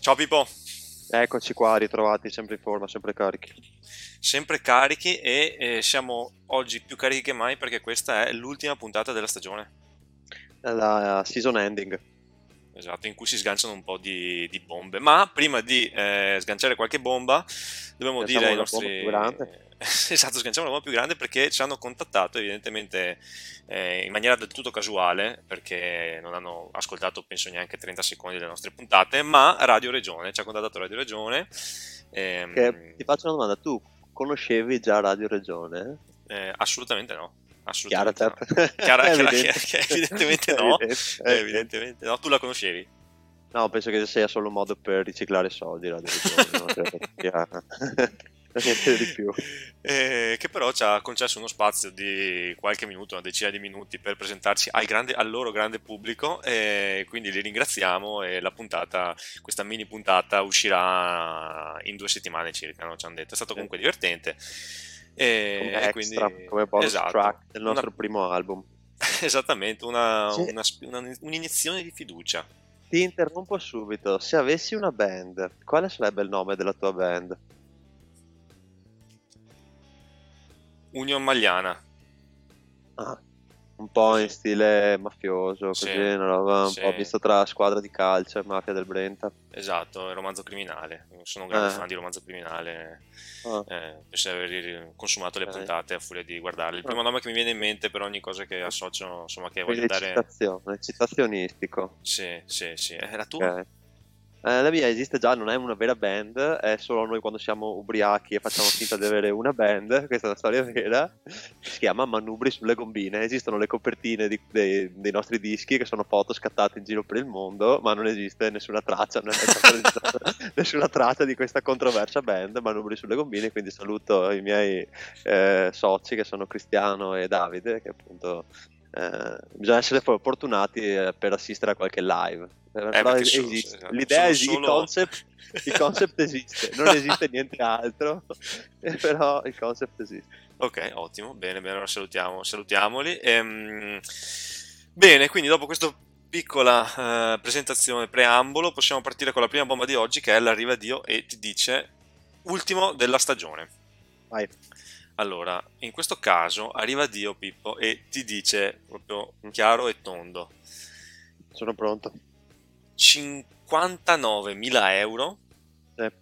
Ciao Pippo. Eccoci qua, ritrovati, sempre in forma, sempre carichi. Sempre carichi e eh, siamo oggi più carichi che mai perché questa è l'ultima puntata della stagione. La season ending. Esatto, in cui si sganciano un po' di, di bombe. Ma prima di eh, sganciare qualche bomba, dobbiamo Sganciamo dire ai nostri... più grande. esatto, sganciamo una bomba più grande perché ci hanno contattato evidentemente eh, in maniera del tutto casuale, perché non hanno ascoltato penso neanche 30 secondi delle nostre puntate, ma Radio Regione, ci ha contattato Radio Regione. ehm, Che, ti faccio una domanda, tu conoscevi già Radio Regione? eh, assolutamente no. Chiara, Assolutamente certo. no. Chiara, È chiara- evidente. che- che evidentemente no. evidente, Eh, evidentemente no. Tu la conoscevi? No, penso che sia solo un modo per riciclare soldi Radio Regione, credo che sia niente di più. Eh, che però ci ha concesso uno spazio di qualche minuto, una decina di minuti per presentarci al, grande- al loro grande pubblico e quindi li ringraziamo e la puntata, questa mini puntata uscirà in due settimane circa, no? ci hanno detto. È stato comunque divertente. E, Come e extra, quindi- come bonus esatto. track del nostro Una- primo album. esattamente, una, Sì. una un'iniezione di fiducia. Ti interrompo subito, se avessi una band, quale sarebbe il nome della tua band? Union Magliana. Ah, un po' in stile mafioso, così, Sì, una roba un sì. po' visto tra squadra di calcio e mafia del Brenta. Esatto, è romanzo criminale. Sono un grande Ah. fan di romanzo criminale. Ah, Eh, penso di aver consumato le puntate a furia di guardarle. Il Ah. primo nome che mi viene in mente per ogni cosa che associo, insomma, che voglio quindi dare. citazione, citazionistico. Sì, sì, sì. È la tua? Eh, la mia esiste già, non è una vera band, è solo noi quando siamo ubriachi e facciamo finta di avere una band, questa è una storia vera, si chiama Manubri sulle gombine, esistono le copertine di- dei, dei nostri dischi che sono foto scattate in giro per il mondo, ma non esiste nessuna traccia, non nessuna traccia di questa controversa band, Manubri sulle gombine, quindi saluto i miei eh, soci che sono Cristiano e Davide, che appunto... eh, bisogna essere fortunati eh, per assistere a qualche live Eh, però perché es- sono- esiste. l'idea esiste, solo- il, concept, il concept esiste non esiste niente altro però il concept esiste Ok, ottimo. Bene, bene. Allora salutiamo, salutiamoli. Ehm, bene, quindi dopo questa piccola eh, presentazione, preambolo, possiamo partire con la prima bomba di oggi che è l'arriva Dio e ti dice ultimo della stagione. vai Allora, in questo caso arriva Dio Pippo e ti dice proprio chiaro e tondo sono pronto 59.000 euro, Eh,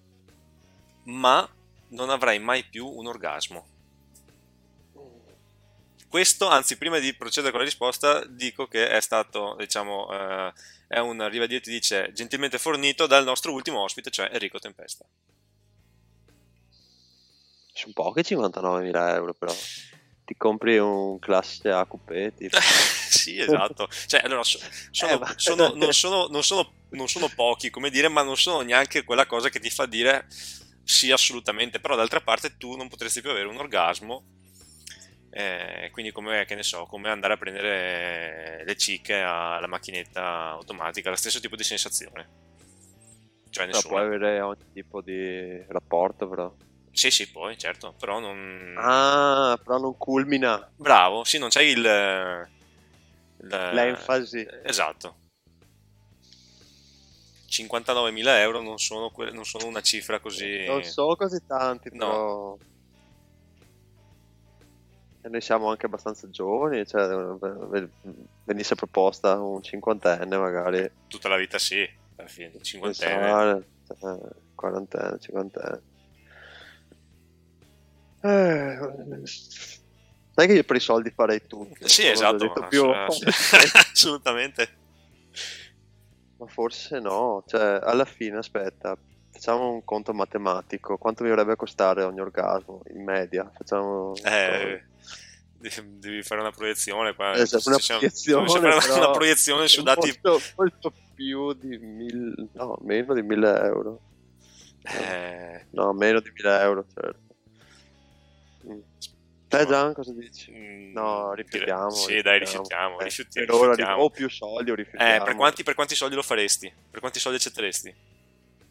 ma non avrai mai più un orgasmo. Questo, anzi, prima di procedere con la risposta, dico che è stato, diciamo, eh, è un arriva Dio ti dice gentilmente fornito dal nostro ultimo ospite, cioè Enrico Tempesta. Sono pochi 59.000 euro però ti compri un classe A coupé tipo. sì, esatto. Cioè, allora, so- sono- Eh, ma- sono- non, sono, non sono- non sono pochi, come dire, ma non sono neanche quella cosa che ti fa dire sì, assolutamente. Però, d'altra parte, tu non potresti più avere un orgasmo. eh, quindi, come che ne so, come andare a prendere le cicche alla macchinetta automatica, lo stesso tipo di sensazione. Cioè, nessuna. puoi avere ogni tipo di rapporto però Sì, sì, poi, certo, però non. ah però non culmina Bravo, sì, non c'è il. il- l'enfasi Esatto. 59.000 euro non sono, que- non sono una cifra così... non so così tanti No. però e noi siamo anche abbastanza giovani cioè ve- venisse proposta un cinquantenne magari Tutta la vita sì, alla fine, cinquantenne. pensare cioè, quarantenne cinquantenne eh, sai che io per i soldi farei tutto. Sì, esatto, ma- più. ass- assolutamente. ma forse no cioè alla fine aspetta facciamo un conto matematico. Quanto mi dovrebbe costare ogni orgasmo in media? Facciamo Eh, devi fare una proiezione qua. Esatto, una proiezione, siamo- però- una proiezione su dati... molto, molto più di mille no meno di mille euro. Eh, no meno di mille euro certo. Te Gian cosa dici? mm, No, rifiutiamo, Sì, dai, rifiutiamo. Eh, per ora rifiutiamo. o più soldi o rifiutiamo Eh, per quanti, per quanti soldi lo faresti? Per quanti soldi accetteresti?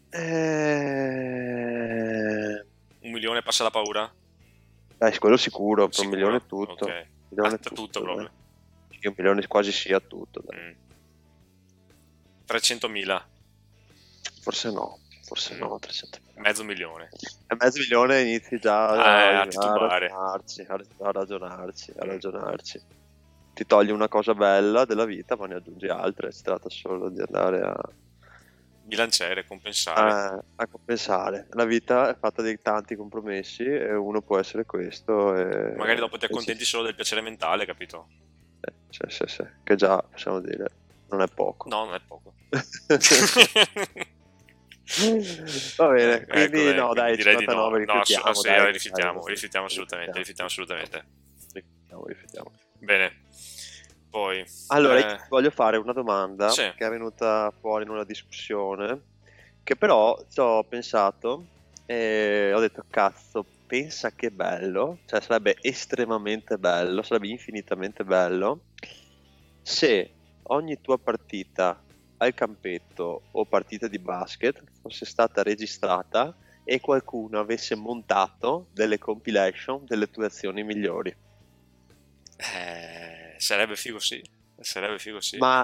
Eh... Un milione passa la paura? Dai, quello sicuro, per Sicuro? un milione è tutto. Ok. Un milione Ah, tutto proprio. dai. Sì, un milione quasi sia tutto. Dai. Mm. 300.000. forse no, forse no, 300 Mezzo milione. E mezzo milione inizi già Eh, a, a ragionarci, a, a ragionarci, a ragionarci. Ti togli una cosa bella della vita, ma ne aggiungi altre. Si tratta solo di andare a, Bilanciere, compensare. a- a compensare. La vita è fatta di tanti compromessi e uno può essere questo. E, Magari dopo ti accontenti solo del piacere mentale, capito? Sì, sì, sì, sì, che già possiamo dire non è poco. No, non è poco. Va bene, Ecco, quindi eh, no, quindi dai, direi di 59 no. No, assu- riflettiamo. sì, dai, rifiutiamo, dai, rifiutiamo assolutamente, rifiutiamo assolutamente. Riflettiamo, riflettiamo. Bene. Poi Allora, eh, voglio fare una domanda Sì. che è venuta fuori in una discussione, che però ci ho pensato e ho detto, cazzo, pensa che bello, cioè sarebbe estremamente bello, sarebbe infinitamente bello se ogni tua partita al campetto o partita di basket fosse stata registrata e qualcuno avesse montato delle compilation delle tue azioni migliori. eh, sarebbe figo sì, sarebbe figo sì. Ma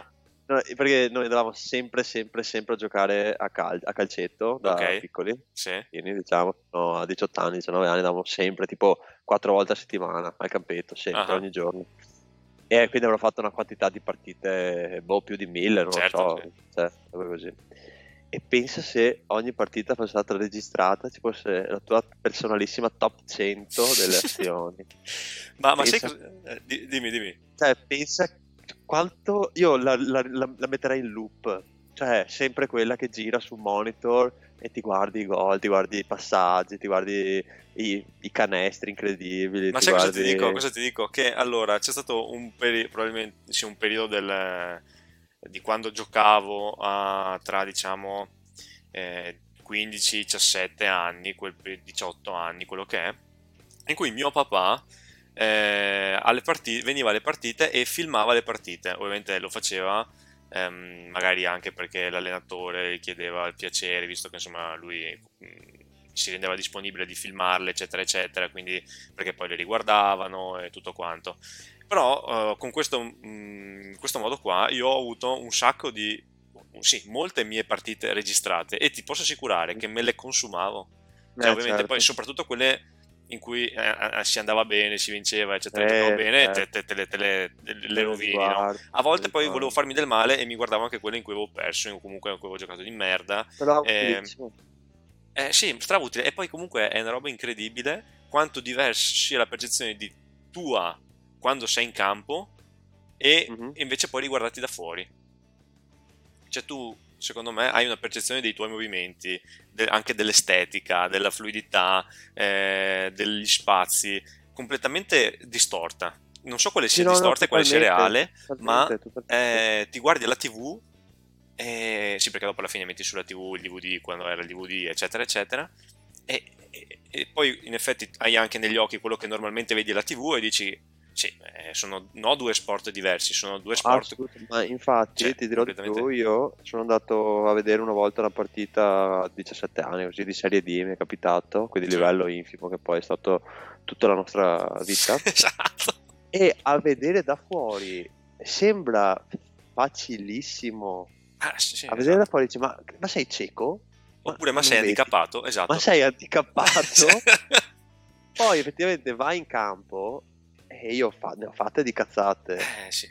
no, perché noi andavamo sempre, sempre, sempre a giocare a, cal- a calcetto da Ok. piccoli, Sì. quindi diciamo no, a 18 anni, 19 anni andavamo sempre tipo quattro volte a settimana al campetto, sempre, Ah. ogni giorno. E quindi avrò fatto una quantità di partite, boh, più di mille, non Certo, lo so, sì. cioè, così. E pensa se ogni partita fosse stata registrata, ci fosse la tua personalissima top 100 delle azioni. Ma, ma sai Pensa- cosa... eh, di- dimmi, dimmi. Cioè, pensa quanto io la, la- la- la metterei in loop. Cioè, sempre quella che gira sul monitor e ti guardi i gol, ti guardi i passaggi, ti guardi i, i canestri incredibili. Ma ti sai cosa guardi... ti dico? Cosa ti dico? Che allora c'è stato un periodo, probabilmente sì, un periodo del, di quando giocavo a- tra diciamo eh, 15-17 anni, quel, pe- 18 anni, quello che è, in cui mio papà eh, alle partite, veniva alle partite e filmava le partite. Ovviamente lo faceva ehm, magari anche perché l'allenatore gli chiedeva il piacere, visto che insomma lui mh, si rendeva disponibile di filmarle, eccetera, eccetera, quindi perché poi le riguardavano e tutto quanto. Però eh, con questo, mh, in questo modo qua io ho avuto un sacco di, sì, molte mie partite registrate e ti posso assicurare che me le consumavo. Cioè, Eh, ovviamente certo. poi soprattutto quelle in cui eh, eh, si andava bene, si vinceva, eccetera, Eh, giocava bene, certo. te, te- te le, te le- le rovini, no? guardi, A volte te poi le volevo farmi del male e mi guardavo anche quelle in cui avevo perso, o comunque in cui avevo giocato di merda. Però Eh. Eh, sì, strautile. E poi comunque è una roba incredibile quanto diversa sia la percezione di tua quando sei in campo e Mhm. invece poi riguardarti da fuori. Cioè tu, secondo me, hai una percezione dei tuoi movimenti, de- anche dell'estetica, della fluidità, eh, degli spazi, completamente distorta. Non so quale sia no, no, distorta e quale sia totalmente, reale, ma totalmente, eh, ti guardi alla TV, e, sì, perché dopo alla fine metti sulla TV il DVD quando era il DVD, eccetera, eccetera, e, e- e poi in effetti hai anche negli occhi quello che normalmente vedi alla TV e dici, sì, eh, sono no due sport diversi, sono due sport. Ma infatti Cioè, ti dirò di completamente- più, io sono andato a vedere una volta una partita a 17 anni, così di Serie D mi è capitato, quindi Sì. livello infimo che poi è stato tutta la nostra vita, esatto. e a vedere da fuori sembra facilissimo, Ah, sì, sì, a vedere da esatto. fuori dici ma, ma sei cieco? Oppure, ma sei vedi? handicappato? Esatto. Ma sei handicappato? Poi effettivamente vai in campo e io fa- ne ho fatte di cazzate. eh, sì,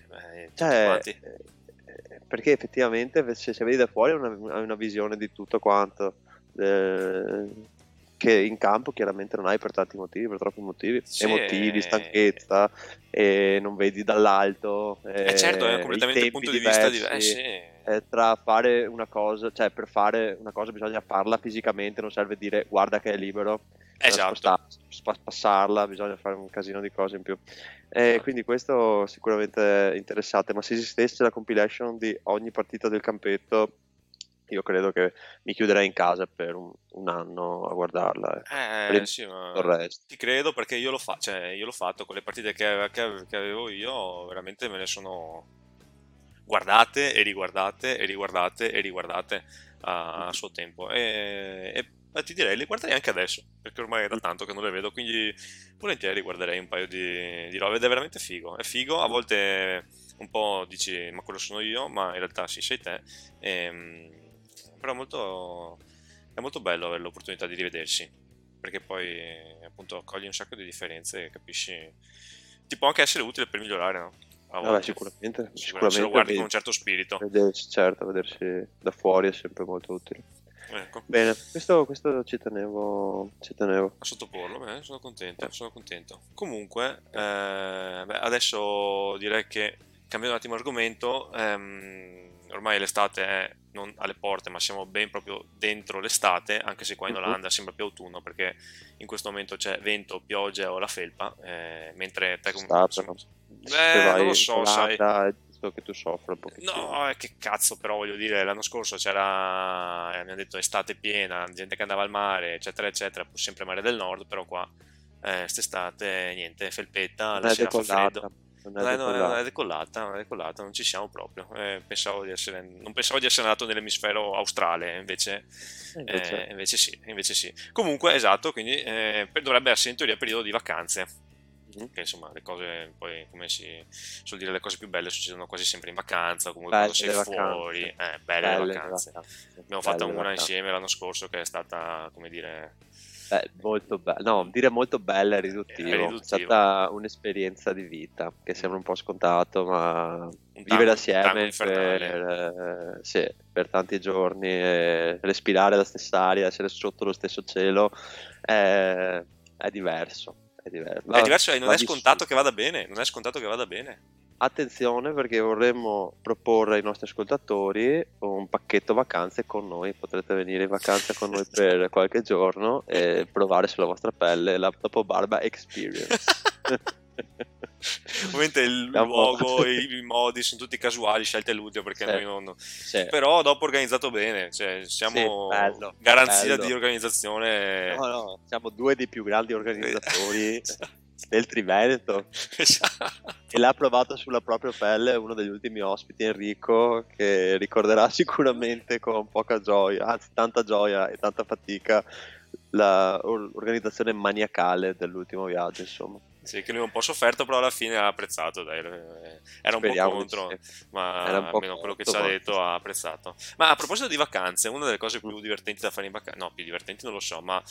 Cioè, eh, perché effettivamente se, se vedi da fuori hai una, una visione di tutto quanto eh, che in campo chiaramente non hai per tanti motivi, per troppi motivi, Sì, emotivi, eh. stanchezza, e non vedi dall'alto. Eh, certo, è eh, completamente tempi punto di vista diverso. Eh, sì. Eh, tra fare una cosa, cioè per fare una cosa bisogna farla fisicamente, non serve dire guarda che è libero, Esatto. passarla, bisogna fare un casino di cose in più. E Ah. quindi questo sicuramente è interessante, ma se esistesse la compilation di ogni partita del campetto, io credo che mi chiuderei in casa per un, un anno a guardarla. eh. Eh, sì, ma ti credo perché io l'ho, fa- cioè, io l'ho fatto con le partite che, che- che avevo io, veramente me ne sono guardate e riguardate e riguardate e riguardate a, a suo tempo. E, e- e ti direi, le guarderei anche adesso, perché ormai è da tanto che non le vedo, quindi volentieri guarderei un paio di, di robe ed è veramente figo. È figo, a volte un po' dici, ma quello sono io, ma in realtà sì, sei te. Ehm, però molto, è molto bello avere l'opportunità di rivedersi, perché poi appunto cogli un sacco di differenze e capisci... Ti può anche essere utile per migliorare, no? Vabbè, sicuramente, sicuramente, sicuramente lo guardi con un certo spirito. Vedersi, certo, vedersi da fuori è sempre molto utile. Ecco. Bene, questo, questo ci, tenevo, ci tenevo. A sottoporlo, beh, sono contento, sono contento. Comunque, eh, beh, adesso direi che cambiando un attimo argomento, ehm, ormai l'estate è non alle porte, ma siamo ben proprio dentro l'estate, anche se qua in Olanda sembra più autunno perché in questo momento c'è vento, pioggia o la felpa, eh, mentre te. Stata, Beh, non lo so, sai. Che tu soffra un pochettino. No, eh, che cazzo, però voglio dire, l'anno scorso c'era, eh, mi hanno detto estate piena, gente che andava al mare, eccetera, eccetera, pur sempre mare del nord, però qua eh, quest'estate niente, felpetta, la sera fa freddo. Non è, non, è, non è, decollata, non è decollata, non ci siamo proprio. Eh, pensavo essere, non pensavo di essere nato nell'emisfero australe, invece, invece. Eh, invece, sì, invece sì. Comunque, esatto, quindi eh, dovrebbe essere in teoria periodo di vacanze. Mm-hmm. Che insomma, le cose, poi come si suol dire, le cose più belle succedono quasi sempre in vacanza, comunque belle quando sei fuori, eh, belle, belle le vacanze. vacanze. Abbiamo fatto una vacanze. insieme l'anno scorso che è stata, come dire, Beh, molto bella, no, dire molto bella è riduttivo. è riduttivo. È stata un'esperienza di vita che sembra un po' scontato, ma un vivere assieme per, eh, sì, per, tanti giorni, eh, respirare la stessa aria, essere sotto lo stesso cielo è, è diverso. È diverso, è diverso e non è scontato che vada bene, non è scontato che vada bene attenzione perché vorremmo proporre ai nostri ascoltatori un pacchetto vacanze con noi. Potrete venire in vacanza con noi per qualche giorno e provare sulla vostra pelle la Dopo Barba Experience. Ovviamente il luogo, i, i, modi sono tutti casuali, scelte all'ultimo perché sì. noi non. Sì. Però dopo organizzato bene, cioè, siamo sì, bello, garanzia bello. di organizzazione. No, no, siamo due dei più grandi organizzatori del Triveneto esatto. e l'ha provato sulla propria pelle uno degli ultimi ospiti Enrico che ricorderà sicuramente con poca gioia anzi tanta gioia e tanta fatica l'organizzazione maniacale dell'ultimo viaggio insomma sì, che lui un po' sofferto, però alla fine ha apprezzato. Dai. Era un Speriamo po' contro, sì. ma almeno quello che ci ha detto ha apprezzato. Ma a proposito di vacanze, una delle cose più divertenti da fare in vacanza, no, più divertenti non lo so, ma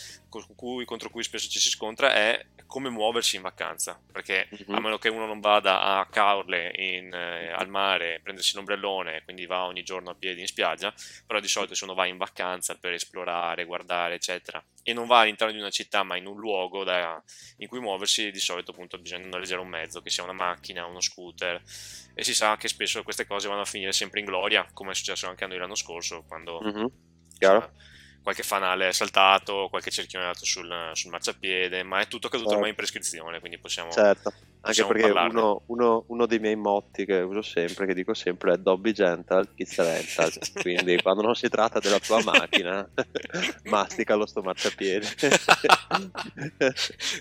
cui, contro cui spesso ci si scontra è come muoversi in vacanza. Perché mm-hmm. a meno che uno non vada a Caorle in, eh, al mare, prendersi un ombrellone, quindi va ogni giorno a piedi in spiaggia, però di solito se uno va in vacanza per esplorare, guardare, eccetera, e non va all'interno di una città ma in un luogo da, in cui muoversi, di solito appunto bisogna noleggiare un mezzo, che sia una macchina, uno scooter e si sa che spesso queste cose vanno a finire sempre in gloria, come è successo anche a noi l'anno scorso quando mm-hmm. Qualche fanale è saltato, qualche cerchione è andato sul, sul marciapiede, ma è tutto caduto certo. ormai in prescrizione, quindi possiamo... Certo anche perché uno, uno, uno, dei miei motti che uso sempre, che dico sempre, è Dobby Gentle, pizza rental. Quindi quando non si tratta della tua macchina, masticalo sto marciapiede.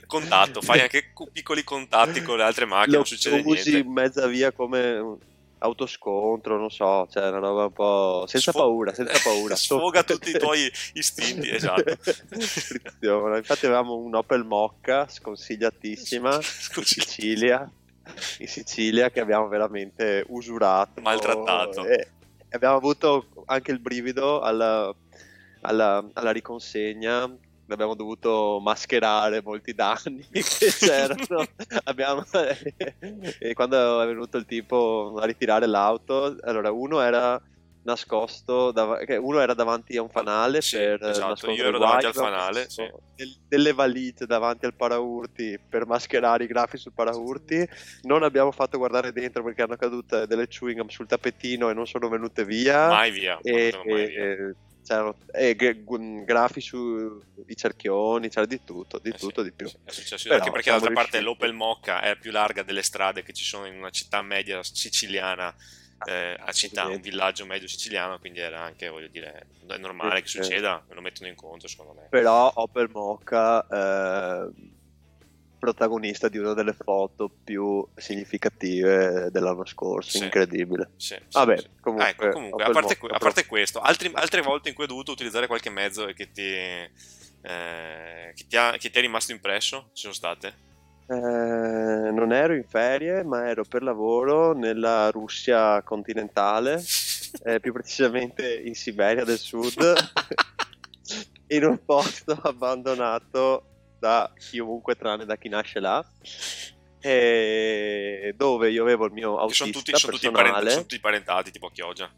Contatto, fai anche piccoli contatti con le altre macchine, lo, non succede lo niente. usi in mezza via come autoscontro, non so, cioè una roba un po'... senza Sfo- paura, senza paura. Sfoga tutti i tuoi istinti, esatto. Infatti avevamo un Opel Mocca sconsigliatissima in Sicilia, in Sicilia che abbiamo veramente usurato. Maltrattato. E abbiamo avuto anche il brivido alla, alla, alla riconsegna abbiamo dovuto mascherare molti danni che c'erano. abbiamo, e quando è venuto il tipo a ritirare l'auto, allora uno era nascosto, dav- uno era davanti a un fanale sì, per esatto, io ero davanti al fanale, sì. del, delle valigie davanti al paraurti per mascherare i grafi sul paraurti. Non abbiamo fatto guardare dentro perché hanno cadute delle chewing gum sul tappetino e non sono venute via. Mai via. E, mai via. C'erano eh, grafi sui cerchioni, c'era di tutto, di eh tutto, sì, di più. Sì, Però, anche perché d'altra parte l'Opel Mocca è più larga delle strade che ci sono in una città media siciliana, ah, eh, a città, un villaggio medio siciliano, quindi era anche, voglio dire, è normale che succeda, me lo mettono in conto secondo me. Però Opel Mocca... Eh protagonista di una delle foto più significative dell'anno scorso, sì. incredibile. Sì, sì, Vabbè, comunque, ecco, comunque a, parte, a, parte, questo, altri, altre volte in cui ho dovuto utilizzare qualche mezzo e che ti, eh, che ti, ha, che ti è rimasto impresso, ci sono state? Eh, non ero in ferie, ma ero per lavoro nella Russia continentale eh, più precisamente in Siberia del Sud, in un posto abbandonato da chiunque tranne da chi nasce là. E dove io avevo il mio autista sono tutti, sono tutti, personale. parent- sono tutti parentati, tipo a Chioggia.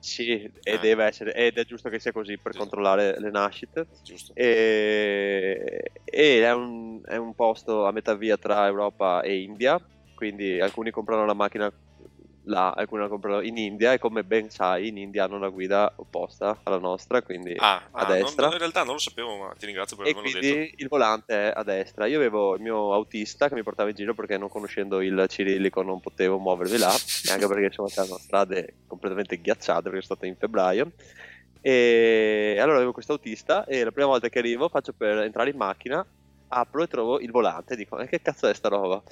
Sì, e Eh. deve essere, ed è giusto che sia così per Giusto. controllare le nascite. Giusto. E, e è, un, è un posto a metà via tra Europa e India, quindi alcuni comprano la macchina là, alcuni la comprano in India e come ben sai in India hanno una guida opposta alla nostra, quindi Ah, a ah, non- destra. in realtà non lo sapevo, ma ti ringrazio per E avermelo quindi detto. il volante è a destra. Io avevo il mio autista che mi portava in giro perché non conoscendo il cirillico non potevo muovermi là, e anche perché insomma c'erano strade completamente ghiacciate perché sono stato in febbraio. E allora avevo questo autista e la prima volta che arrivo faccio per entrare in macchina, apro e trovo il volante e dico, "Ma che cazzo è sta roba?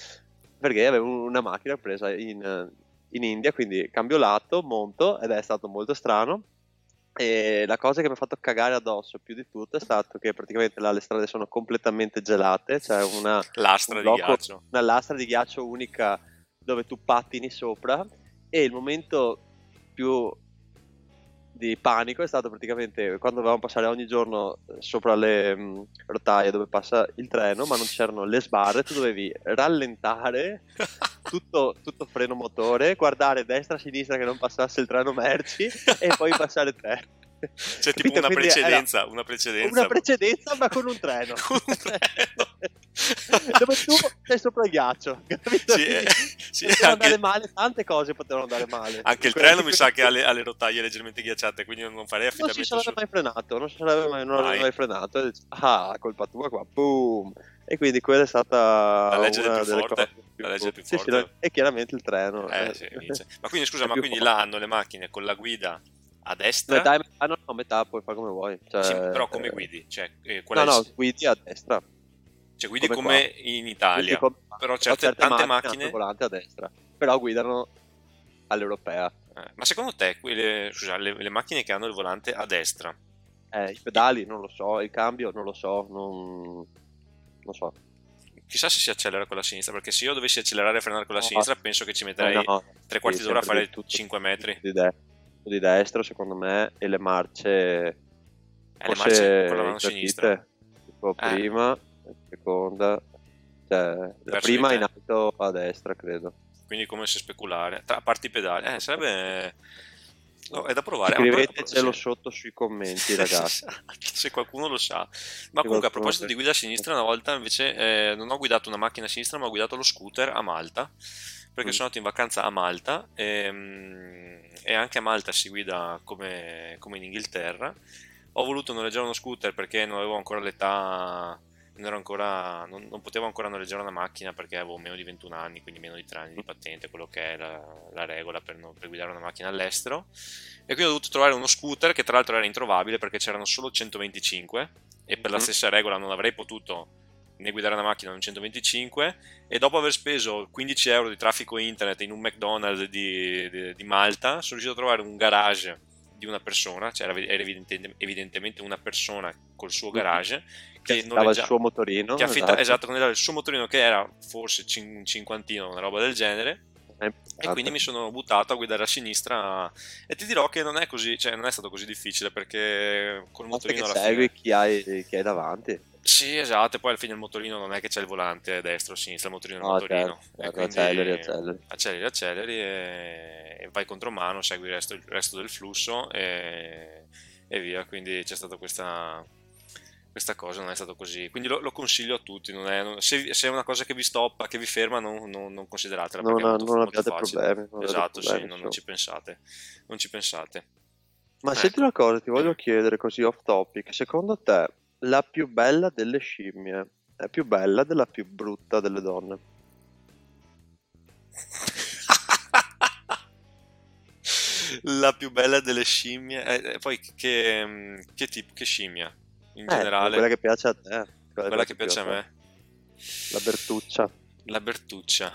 Perché avevo una macchina presa in, in India, quindi cambio lato, monto ed è stato molto strano. E la cosa che mi ha fatto cagare addosso più di tutto è stato che praticamente là le strade sono completamente gelate, c'è una, Lastra un di blocco- ghiaccio. una lastra di ghiaccio unica dove tu pattini sopra e il momento più di panico è stato praticamente quando dovevamo passare ogni giorno sopra le mh, rotaie dove passa il treno ma non c'erano le sbarre, tu dovevi rallentare tutto, tutto freno motore, guardare destra e sinistra che non passasse il treno merci e poi passare te. C'è tipo una Quindi precedenza, una precedenza. Una precedenza ma con un treno. Con un treno. dove tu sei sopra il ghiaccio. Capito? Sì, eh, sì, poteva anche- andare male, tante cose potevano andare male. Anche il treno mi sa che ha le, ha le rotaie leggermente ghiacciate, quindi non farei non si affidamento sarebbe mai frenato, non si sarebbe mai, non Mai. avrebbe mai frenato. E dici, ah, colpa tua qua, boom. E quindi quella è stata La legge una più delle forte. cose più La più Sì, sì, e chiaramente il treno. Eh, sì, inizia. Ma quindi scusa, ma quindi forte. là hanno le macchine con la guida a destra? Metà, e- ah, no, no, metà puoi fare come vuoi. Cioè, Sì, però come eh, guidi? Cioè, eh, No, no, guidi a destra. cioè, guidi come, come in Italia. Come- Però certe- tante hanno macchine- il volante a destra, però guidano all'europea. Eh, ma secondo te, quelle, scusa, le, le macchine che hanno il volante a destra, Eh, I pedali non lo so, il cambio non lo so, non, non so. chissà se si accelera con la sinistra, perché se io dovessi accelerare e frenare con la No. sinistra, penso che ci metterei no, tre quarti sì, d'ora a fare tutto- 5 metri. Di, de- di destra, secondo me, e le marce. Eh, le marce con la mano invertite, sinistra. Tipo Eh. prima, seconda, cioè, la prima in alto a destra, credo. Quindi come se speculare. Tra, a parte i pedali. Eh, sarebbe... No, è da provare. Ah, Scrivetecelo sì. sotto sui commenti, ragazzi. Esatto, se qualcuno lo sa. Ma comunque, a proposito di guida a sinistra, una volta invece eh, non ho guidato una macchina a sinistra, ma ho guidato lo scooter a Malta. Perché Mm. sono andato in vacanza a Malta ehm, e, anche a Malta si guida come, come in Inghilterra. Ho voluto noleggiare uno scooter perché non avevo ancora l'età, non, ero ancora, non, non potevo ancora noleggiare una macchina perché avevo meno di 21 anni, quindi meno di 3 anni di patente, quello che è la, la regola per, non- per guidare una macchina all'estero. E quindi ho dovuto trovare uno scooter che tra l'altro era introvabile perché c'erano solo 125 e per la Mhm. stessa regola non avrei potuto né guidare una macchina un 125 e dopo aver speso 15 euro di traffico internet in un McDonald's di, di- di Malta sono riuscito a trovare un garage di una persona, cioè era, era evidente- evidentemente una persona col suo garage che, Che stava il noleggia- suo motorino. che affitta, esatto. esatto, con il suo motorino che era forse un cinquantino, una roba del genere Eh, e esatto. quindi mi sono buttato a guidare a sinistra e ti dirò che non è così, cioè non è stato così difficile perché col motorino che alla segui fine hai, chi hai davanti. Sì, esatto, e poi alla fine il motorino non è che c'è il volante destra o sinistra, il motorino è il No, motorino. certo, certo, acceleri, acceleri. acceleri, acceleri e, e vai contromano, segui il resto, il resto del flusso e, e via. Quindi c'è stata questa, questa cosa, non è stato così. Quindi lo, lo consiglio a tutti. non è- se, se è una cosa che vi stoppa, che vi ferma, non, non- non consideratela. Non, molto, non abbiate facile. problemi. non Esatto, problemi, sì, non, non ci pensate. Non ci pensate. Ma Ecco. senti una cosa, ti voglio chiedere così off topic. Secondo te la più bella delle scimmie è più bella della più brutta delle donne? La più bella delle scimmie. Eh, eh, poi che, mm, che tipo, che scimmia? In Eh, generale, quella che piace a te. quella che piace a me. La Bertuccia. La Bertuccia.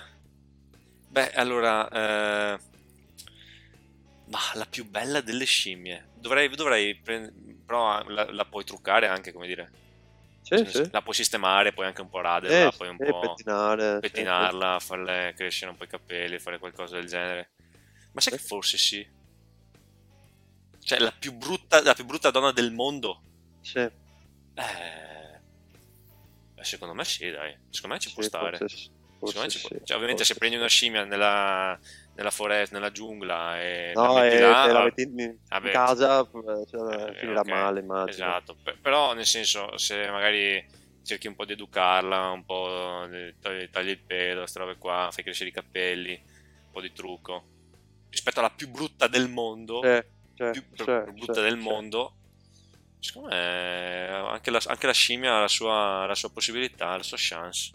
Beh, allora, eh, ma la più bella delle scimmie. Dovrei, dovrei pre- però la, la puoi truccare anche, come dire. Sì, sì. La puoi sistemare, puoi anche un po' raderla, Eh, poi un sì, po' pettinare. sì, pettinarla, farle crescere un po' i capelli, fare qualcosa del genere. Ma sai che forse sì? Cioè, la più brutta, la più brutta donna del mondo. Sì. Eh, secondo me sì, dai. Secondo me ci può Sì, stare. forse, forse ci può- sì, cioè, ovviamente se forse prendi sì. una scimmia nella, nella foresta, nella giungla e la No, metti e là, te la ah, metti in, vabbè, casa, eh, cioè, eh, finirà ok, male, immagino. Esatto, Pe- però nel senso se magari cerchi un po' di educarla, un po' togli, tagli il pelo, queste robe qua, fai crescere i capelli, un po' di trucco, rispetto alla più brutta del mondo, Sì, sì, più sì, più brutta del mondo, secondo me anche la, anche la scimmia ha la sua, la sua possibilità, la sua chance.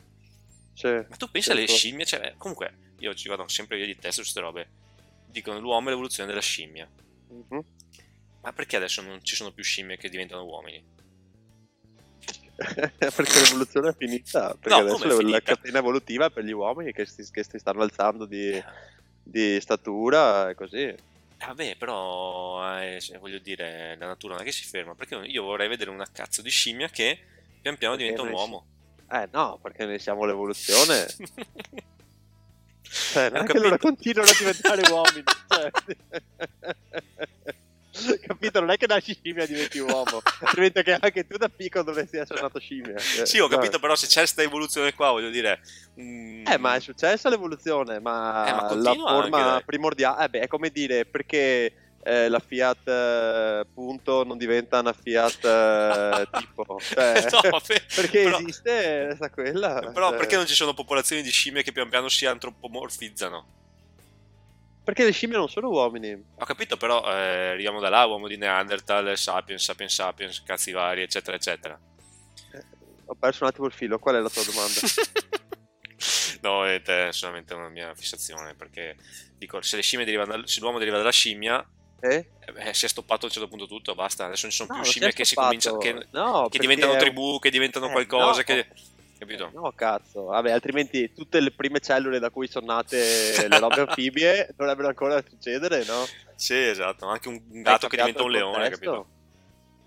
Sì, Ma tu pensa alle certo. scimmie, cioè, comunque io ci vado sempre via di testa su queste robe. Dicono l'uomo è l'evoluzione della scimmia. Mhm. Ma perché adesso non ci sono più scimmie che diventano uomini? perché l'evoluzione è finita perché No, adesso è la finita? catena evolutiva per gli uomini che si, che si stanno alzando di, di statura e così Eh, Vabbè, però eh, cioè, voglio dire, la natura non è che si ferma. Perché io vorrei vedere una cazzo di scimmia che pian piano diventa un uomo. Eh no perché noi siamo l'evoluzione cioè, non Ho è che loro continuano a diventare uomini cioè. capito non è che nasci scimmia e diventi uomo altrimenti che anche tu da piccolo dovresti essere nato scimmia Sì, ho No. capito, però se c'è questa evoluzione qua, voglio dire... mm, Eh, ma è successa l'evoluzione, ma, Eh, ma la forma anche, primordiale, eh beh, è come dire perché eh, la Fiat eh, punto non diventa una Fiat eh, tipo, cioè, No, vabbè, perché però- esiste resta quella. Però cioè, perché non ci sono popolazioni di scimmie che pian piano si antropomorfizzano? perché le scimmie non sono uomini. Ho capito, però eh, arriviamo da là, uomo di Neanderthal, Sapiens, Sapiens Sapiens, cazzi vari, eccetera, eccetera. Eh, Ho perso un attimo il filo, qual è la tua domanda? no, è te- è solamente una mia fissazione, perché dico, se, le scimmie derivano dal- se l'uomo deriva dalla scimmia, Eh? eh, si è stoppato a un certo punto tutto, basta, adesso non ci sono No, più scimmie che si cominciano, che, No, che diventano tribù, che diventano Eh, qualcosa, no. che... Capito? No, cazzo, vabbè, altrimenti tutte le prime cellule da cui sono nate le robe anfibie dovrebbero ancora succedere, no? Sì, esatto, anche un gatto che diventa un leone, capito?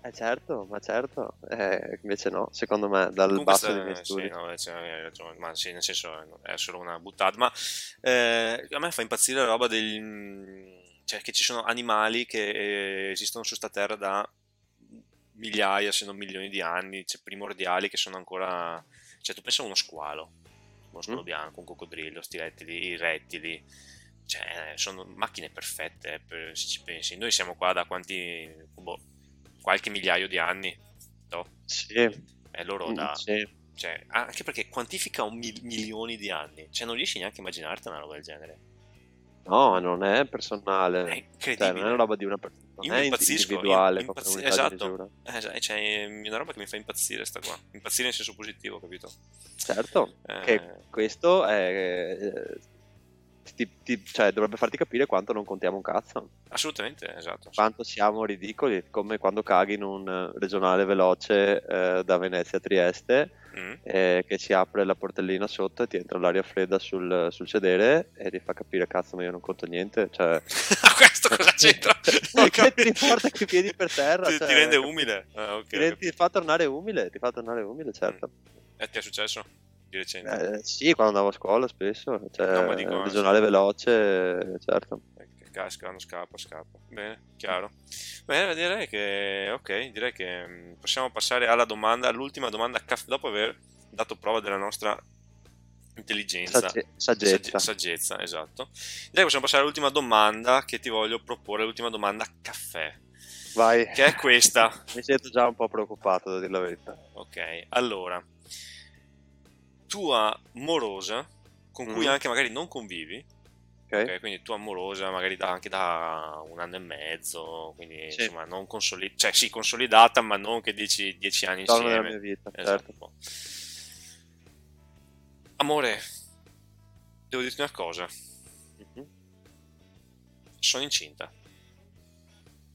Eh certo, ma certo, eh, invece no, secondo me, dal Comunque basso dei miei sì, no, cioè, hai ragione, ma sì, nel senso è solo una buttata, ma eh, a me fa impazzire la roba del... cioè che ci sono animali che eh, esistono su sta terra da migliaia, se non milioni di anni, cioè primordiali che sono ancora... cioè tu pensa a uno squalo, uno squalo Mm. bianco, un coccodrillo, sti rettili, i rettili, cioè sono macchine perfette, eh, per- se ci pensi. Noi siamo qua da quanti... boh, qualche migliaio di anni, no? Sì, E loro mm, da... sì. Cioè, anche perché quantifica un mil- milioni di anni. Cioè, non riesci neanche a immaginarti una roba del genere. No, non è È personale, cioè incredibile. non è una roba di una persona, non Io è individuale io di esatto. Eh, cioè, cioè, è una roba che mi fa impazzire sta qua. Impazzire in senso positivo, capito? Certo, Eh, che questo è... eh, ti- ti- cioè, dovrebbe farti capire quanto non contiamo un cazzo, assolutamente, esatto. quanto siamo ridicoli, come quando caghi in un eh, regionale veloce eh, da Venezia a Trieste Mm. eh, che si apre la portellina sotto e ti entra l'aria fredda sul, sul sedere e ti fa capire cazzo ma io non conto niente cioè Questo cosa c'entra? che ti riporta coi piedi per terra Ti, cioè, ti rende umile. Ah, ok, ti, ti fa tornare umile ti fa tornare umile certo E ti è successo? Di recente? Eh, sì quando andavo a scuola spesso cioè No, dico, regionale veloce certo casca, non scappa, scappa. Bene, chiaro. Bene, direi che, ok, direi che mm, possiamo passare alla domanda, all'ultima domanda, dopo aver dato prova della nostra intelligenza. Sagge- saggezza Sagge- saggezza, esatto. Direi che possiamo passare all'ultima domanda che ti voglio proporre, l'ultima domanda caffè, vai che è questa. mi sento già un po' preoccupato da dire la verità Ok, allora, tua morosa, con cui Mhm. anche magari non convivi, ok Ok, quindi tu amorosa magari da, anche da un anno e mezzo, quindi Sì. insomma non consolidata, cioè sì consolidata ma non che dici dieci anni della insieme. mia vita Esatto. certo Amore, devo dirti una cosa, Mhm. sono incinta.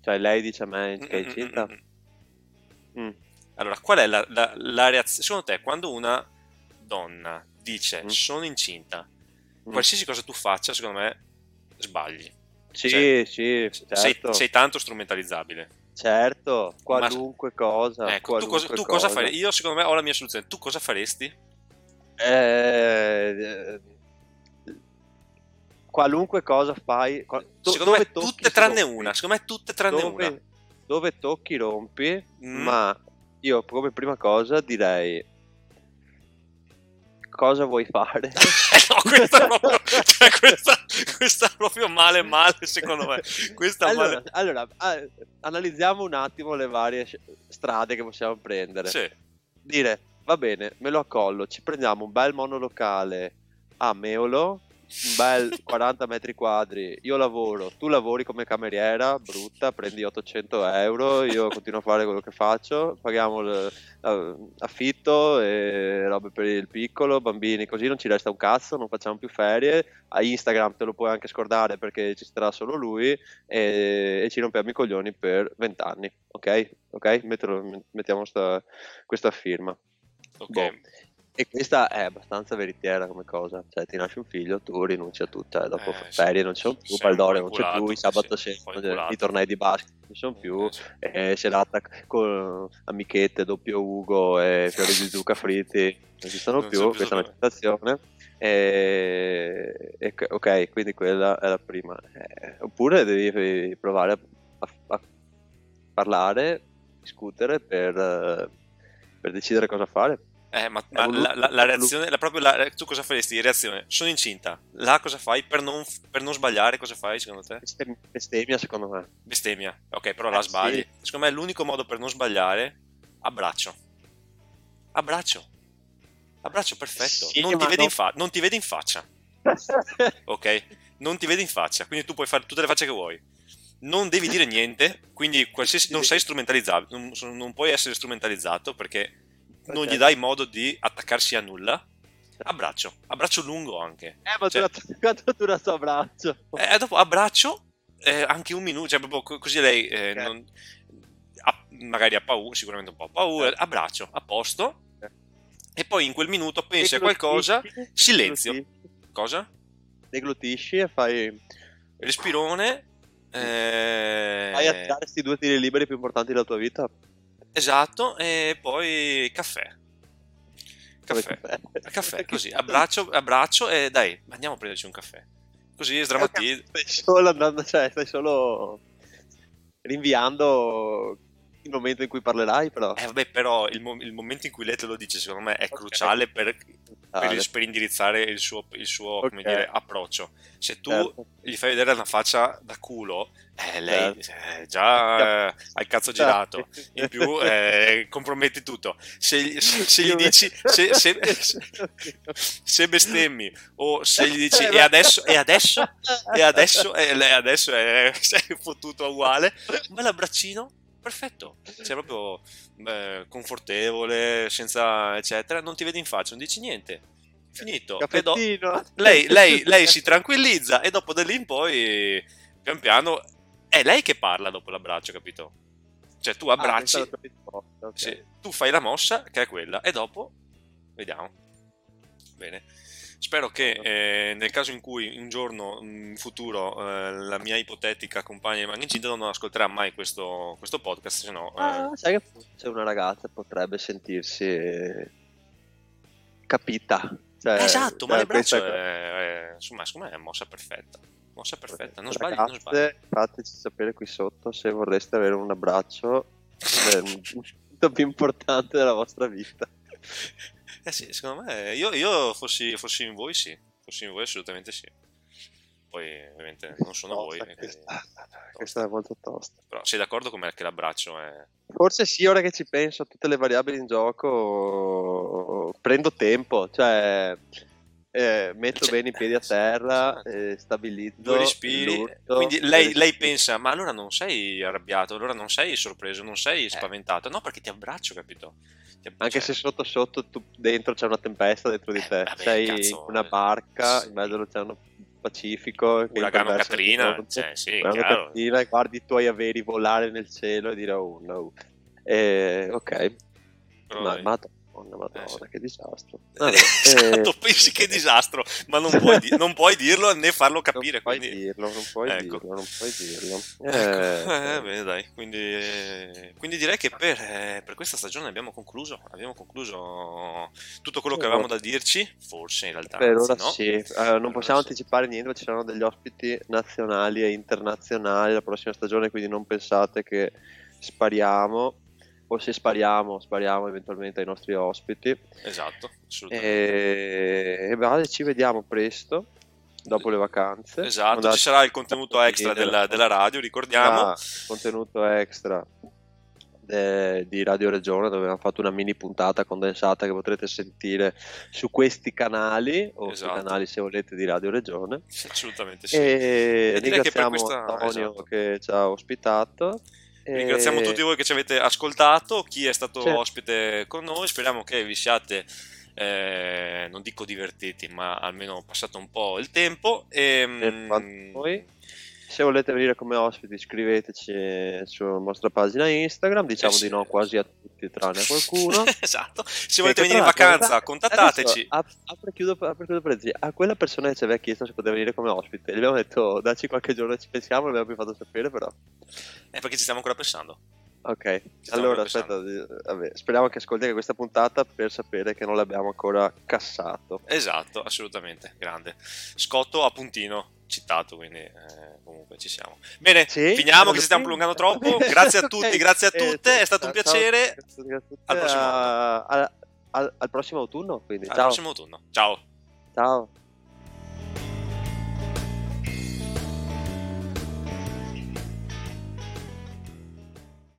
cioè lei dice a me che è Mm, mm, incinta mm, mm. Mm. Allora, qual è la, la- la reazione? Secondo te, quando una donna dice Mm. sono incinta, Mm. Qualsiasi cosa tu faccia, secondo me sbagli. Sì, Cioè, sì, Sei, certo, sei tanto strumentalizzalizzabile. certo, qualunque cosa, Ecco, tu, cosa, qualunque tu cosa cosa. faresti? Io secondo me ho la mia soluzione. Tu cosa faresti? Eh, qualunque cosa fai, qua- do- Secondo me tocchi, tutte tranne rompi. una. Secondo me tutte tranne dove, una. dove tocchi rompi, Mm. ma io come prima cosa direi cosa vuoi fare? no, questa proprio, cioè, questa, questa proprio male male secondo me. Questa allora, male. allora, analizziamo un attimo le varie strade che possiamo prendere. Sì. Dire, va bene, me lo accollo, ci prendiamo un bel monolocale a Meolo, un bel 40 metri quadri, io lavoro, tu lavori come cameriera, brutta, prendi 800 euro, io continuo a fare quello che faccio, paghiamo l- eh, affitto e robe per il piccolo, bambini, così non ci resta un cazzo, non facciamo più ferie, a Instagram te lo puoi anche scordare perché ci sarà solo lui e, e ci rompiamo i coglioni per 20 anni, ok? Ok? Mettelo- mettiamo sta- questa firma. Ok. Boh. E questa è abbastanza veritiera come cosa, cioè ti nasce un figlio, tu rinunci a tutto, eh, dopo Eh, ferie non sono più, Baldore non c'è più, sabato sì, sera eh, inculato. i tornei di basket non sono più, Eh, sì. eh, serata con amichette, doppio Ugo e fiori di zucca fritti, non esistono Non più, c'è questa è una citazione. E, e- ok, quindi quella è la prima. Eh, oppure devi provare a, a- parlare, discutere per, eh, per decidere cosa fare. Eh, ma, ma la, la- la reazione, la, proprio la- tu cosa faresti? Reazione, sono incinta. Là cosa fai? Per non, per non sbagliare, cosa fai secondo te? Bestem- Bestemmia secondo me. Bestemmia. Ok, però Eh, la sì. sbagli. Secondo me l'unico modo per non sbagliare, abbraccio. Abbraccio. Abbraccio perfetto. Sì, non, ti vedi no- in fa- non ti vedi in faccia, ok? Non ti vedi in faccia, quindi tu puoi fare tutte le facce che vuoi. Non devi dire niente, quindi qualsiasi, non sei strumentalizzato, non, non puoi essere strumentalizzato perché non gli dai modo di attaccarsi a nulla. Abbraccio, abbraccio lungo anche. Eh, ma Cioè- dura, quanto dura sto abbraccio? E dopo abbraccio eh, anche un minuto, cioè proprio co- così lei eh, Ok. non- ha- magari ha paura, sicuramente un po' paura, Eh. abbraccio, a posto. Ok. E poi in quel minuto pensi a qualcosa, silenzio. deglutisci- cosa? Deglutisci e fai, Respirone. eh, fai a tirare questi due tiri liberi più importanti della tua vita. Esatto, e poi caffè. Caffè. caffè. Caffè, così, abbraccio, abbraccio e dai, andiamo a prenderci un caffè. Così sdrammatizzi. Stai solo andando, cioè, stai solo rinviando il momento in cui parlerai, però. Eh vabbè, però il, mo- il momento in cui lei te lo dice, secondo me, è Ok. cruciale per, per, Vale. per indirizzare il suo, il suo, come Ok. dire, approccio. Se tu Certo. gli fai vedere una faccia da culo, eh, lei Certo. eh, già eh, ha il cazzo girato. Certo. In più eh, comprometti tutto. Se, gli- se- se gli dici, se, se- se bestemmi o se gli dici e adesso, e adesso, e adesso, e adesso è, fottuto uguale, un bel abbraccino, perfetto. Sei proprio eh, confortevole, senza eccetera, non ti vedi in faccia, non dici niente. Finito. Do- lei, lei- lei si tranquillizza e dopo da lì in poi, pian piano, è lei che parla dopo l'abbraccio, capito? Cioè tu Ah, abbracci, questa è la tua risposta, ok. sì, tu fai la mossa che è quella e dopo vediamo. Bene. Spero che eh, nel caso in cui un giorno in futuro eh, la mia ipotetica compagna rimanga incinta non ascolterà mai questo, questo podcast, se no... eh, Ah, sai che c'è una ragazza potrebbe sentirsi eh, capita. Cioè, esatto, ma cioè, l'abbraccio questa- è, è- insomma, secondo me è mossa perfetta. Mossa perfetta, non Ragazze, sbagli, non sbagli. Fateci sapere qui sotto se vorreste avere un abbraccio del momento più importante della vostra vita. Eh sì, secondo me, io, io fossi, fossi in voi sì, fossi in voi assolutamente sì. Poi ovviamente non sono voi, Tosta, quindi- questa, questa è molto tosta. però sei d'accordo con me che l'abbraccio è... Forse sì, ora che ci penso a tutte le variabili in gioco, prendo tempo, cioè eh, metto Cioè, bene i piedi a sì, terra, sì. eh, stabilizzo. Due respiri, l'urto, quindi lei, lei respiri. pensa, ma allora non sei arrabbiato, allora non sei sorpreso, non Eh. sei spaventato, no perché ti abbraccio, capito? Ti ab- Anche cioè, se sotto sotto tu, dentro c'è una tempesta dentro di Eh, te, vabbè, sei cazzo, una eh, barca, sì. in mezzo all'oceano Pacifico, Uragano Katrina, cioè, sì. Katrina, e guardi i tuoi averi volare nel cielo e dire oh no. Eh, ok, ma, ma Madonna, Eh, sì. che disastro. esatto, eh, pensi che disastro, ma non puoi, di- non puoi dirlo né farlo capire. Non puoi quindi... dirlo, non puoi Ecco. dirlo, non puoi dirlo. Ecco, Eh, eh, bene, dai. Quindi, eh, quindi direi che per, eh, per questa stagione abbiamo concluso. Abbiamo concluso tutto quello che avevamo da dirci. Forse in realtà. Per anzi, ora no. sì, Eh, non possiamo sì. anticipare niente, ma ci saranno degli ospiti nazionali e internazionali la prossima stagione, quindi non pensate che spariamo, o se spariamo, spariamo eventualmente ai nostri ospiti. Esatto, assolutamente. E, e beh, ci vediamo presto, dopo le vacanze. Esatto, Andate- ci sarà il contenuto extra della, della radio, ricordiamo. Ah, contenuto extra de- di Radio Regione dove abbiamo fatto una mini puntata condensata che potrete sentire su questi canali o Esatto. sui canali se volete di Radio Regione Assolutamente sì. e, E direi che per ringraziamo questa- Antonio esatto. che ci ha ospitato e- Ringraziamo tutti voi che ci avete ascoltato, chi è stato Sì. ospite con noi, speriamo che vi siate, eh, non dico divertiti, ma almeno passato un po' il tempo. E, quanto voi. Se volete venire come ospiti, scriveteci sulla nostra pagina Instagram. Diciamo Eh sì. di no quasi a tutti, tranne a qualcuno. esatto, se volete venire in tra vacanza, adesso- contattateci. adesso, ap- apro e chiudo, parentesi. A quella persona che ci aveva chiesto se poteva venire come ospite, gli abbiamo detto dacci qualche giorno ci pensiamo, non abbiamo più fatto sapere, però. È perché ci stiamo ancora pensando. Ok, allora aspetta, vabbè, speriamo che ascolti anche questa puntata per sapere che non l'abbiamo ancora cassato. Esatto, assolutamente, grande. Scotto a puntino, citato, quindi eh, comunque ci siamo. Bene, Sì, finiamo che ci stiamo prolungando troppo. Grazie a tutti, Ok, grazie a tutte, è stato un piacere. ciao, grazie a tutti, Al prossimo a- al- al- al prossimo autunno, quindi Al ciao. prossimo autunno. Ciao. Ciao.